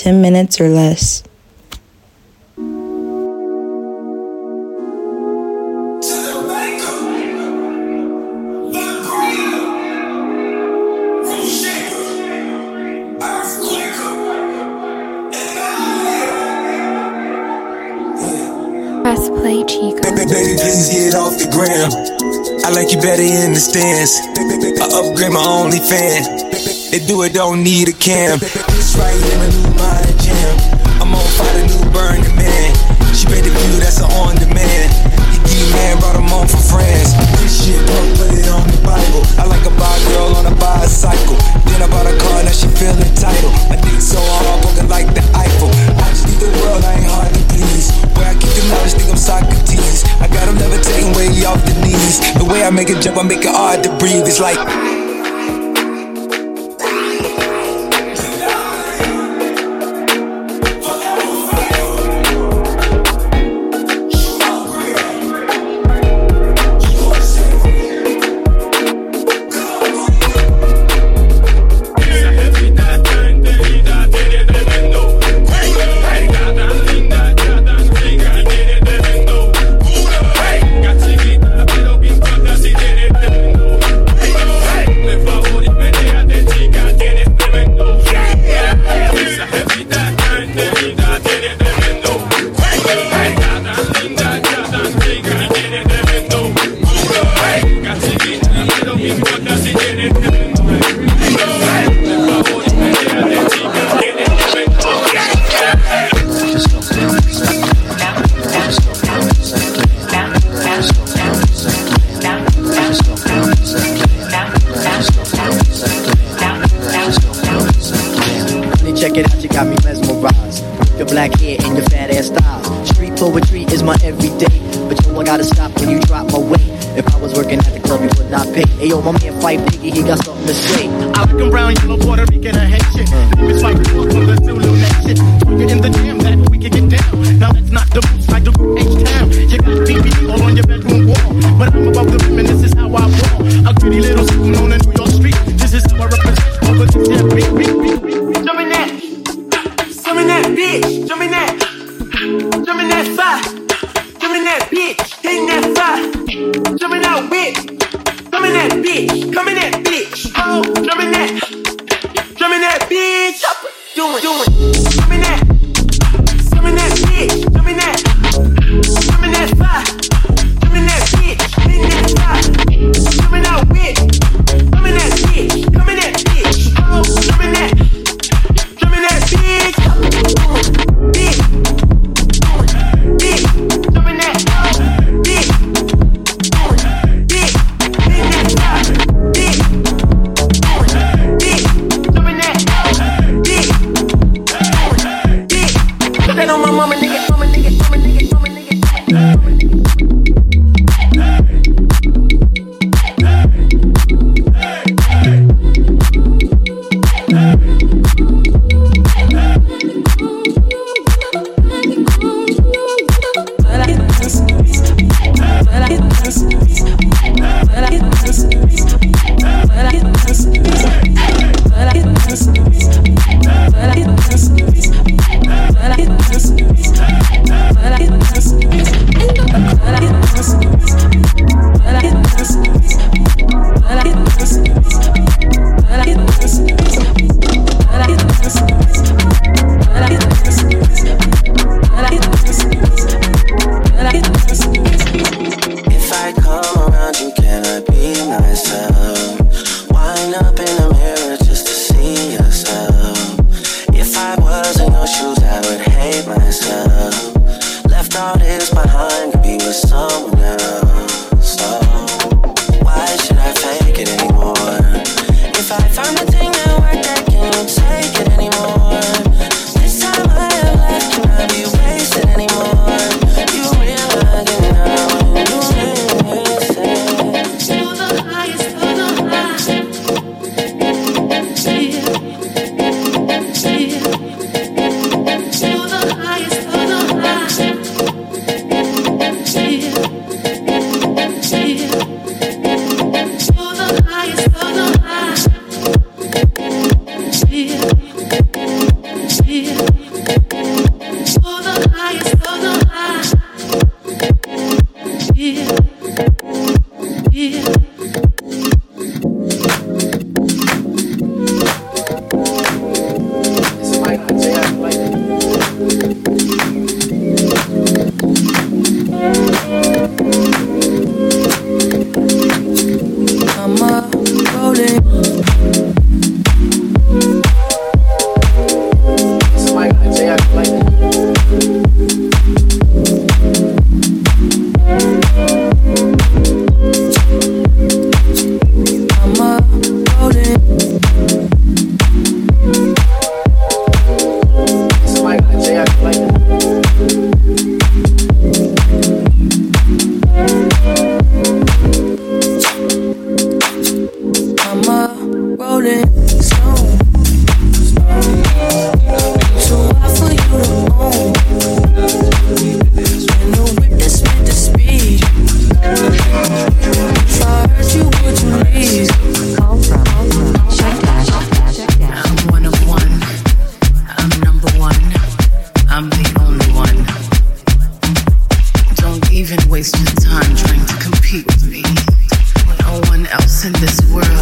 10 minutes or less. Press play, Chico. Baby, please get off the gram. I like you better in the stands. I upgrade my OnlyFans. They do it, don't need a cam. This right in a new modern jam. I'm on fire, new Burning Man. She made the view, that's an on demand. The man brought him on from France. This shit, don't put it on the Bible. I like a bi girl on a bicycle. Then I bought a car, now she feel entitled. My dick so hard, broken like the Eiffel. I just need the world, I ain't hard to please. Where I keep the knowledge, think I'm Socrates. I got never taking way off the knees. The way I make it jump, I make it hard to breathe. It's like. Check it out, you got me mesmerized. Your black hair and your fat ass style. Street poetry is my everyday. But yo, I gotta stop when you drop my weight. If I was working at the club, you would not pay. Hey yo, my man fight Biggie, he got something to say. I look around, you know, Puerto Rican, I hate Jump in that side. Jump in that bitch. Hit that side. Jump in that whip. Come in that bitch. Come in that here. in this world.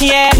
Yeah.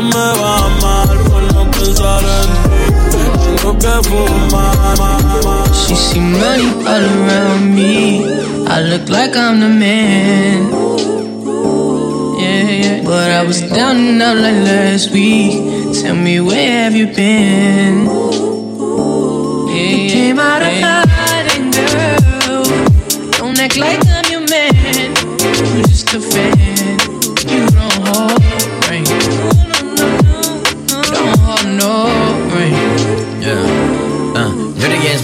me va mal por no pensar en ti. Tengo que fumar. She see money all around me. I look like I'm the man. Yeah, yeah. But I was down and out like last week. Tell me where have you been? Yeah, you came out of hiding, girl. Don't act like I'm your man. You're just a fan.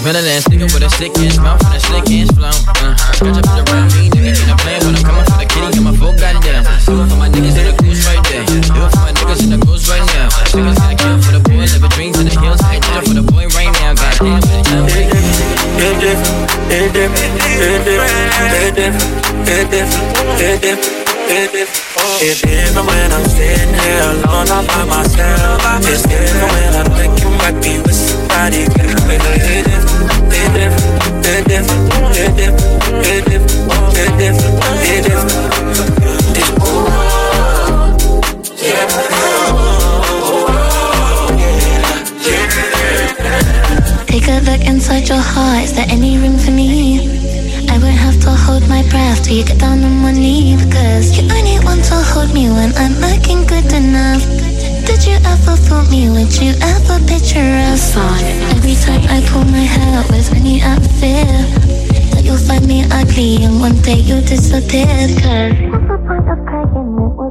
Better than sticking with a stick in his mouth and a stick in his flow. Uh, got your bitch around me, nigga, In I'm when I'm coming for the kitty, got my full goddamn. Do it for my niggas in the goose right there. Do it for my niggas in the goose right now. Niggas in the kill for the boy, living dreams in the hills. I did it for the boy right now, goddamn. It different, it different, it different, it different, it different. It's different when I'm sitting here alone all by myself. It's different when I think you might be with somebody. It's different, it's different, it's different, it's different, it's different, Take a look inside your heart. Is there any room for me? to hold my breath till you get down on my knee Because you only want to hold me when I'm looking good enough Did you ever fool me? Would you ever picture us? Every time I pull my hair with any outfit That you'll find me ugly and one day you'll disappear Cause what's the point of crying?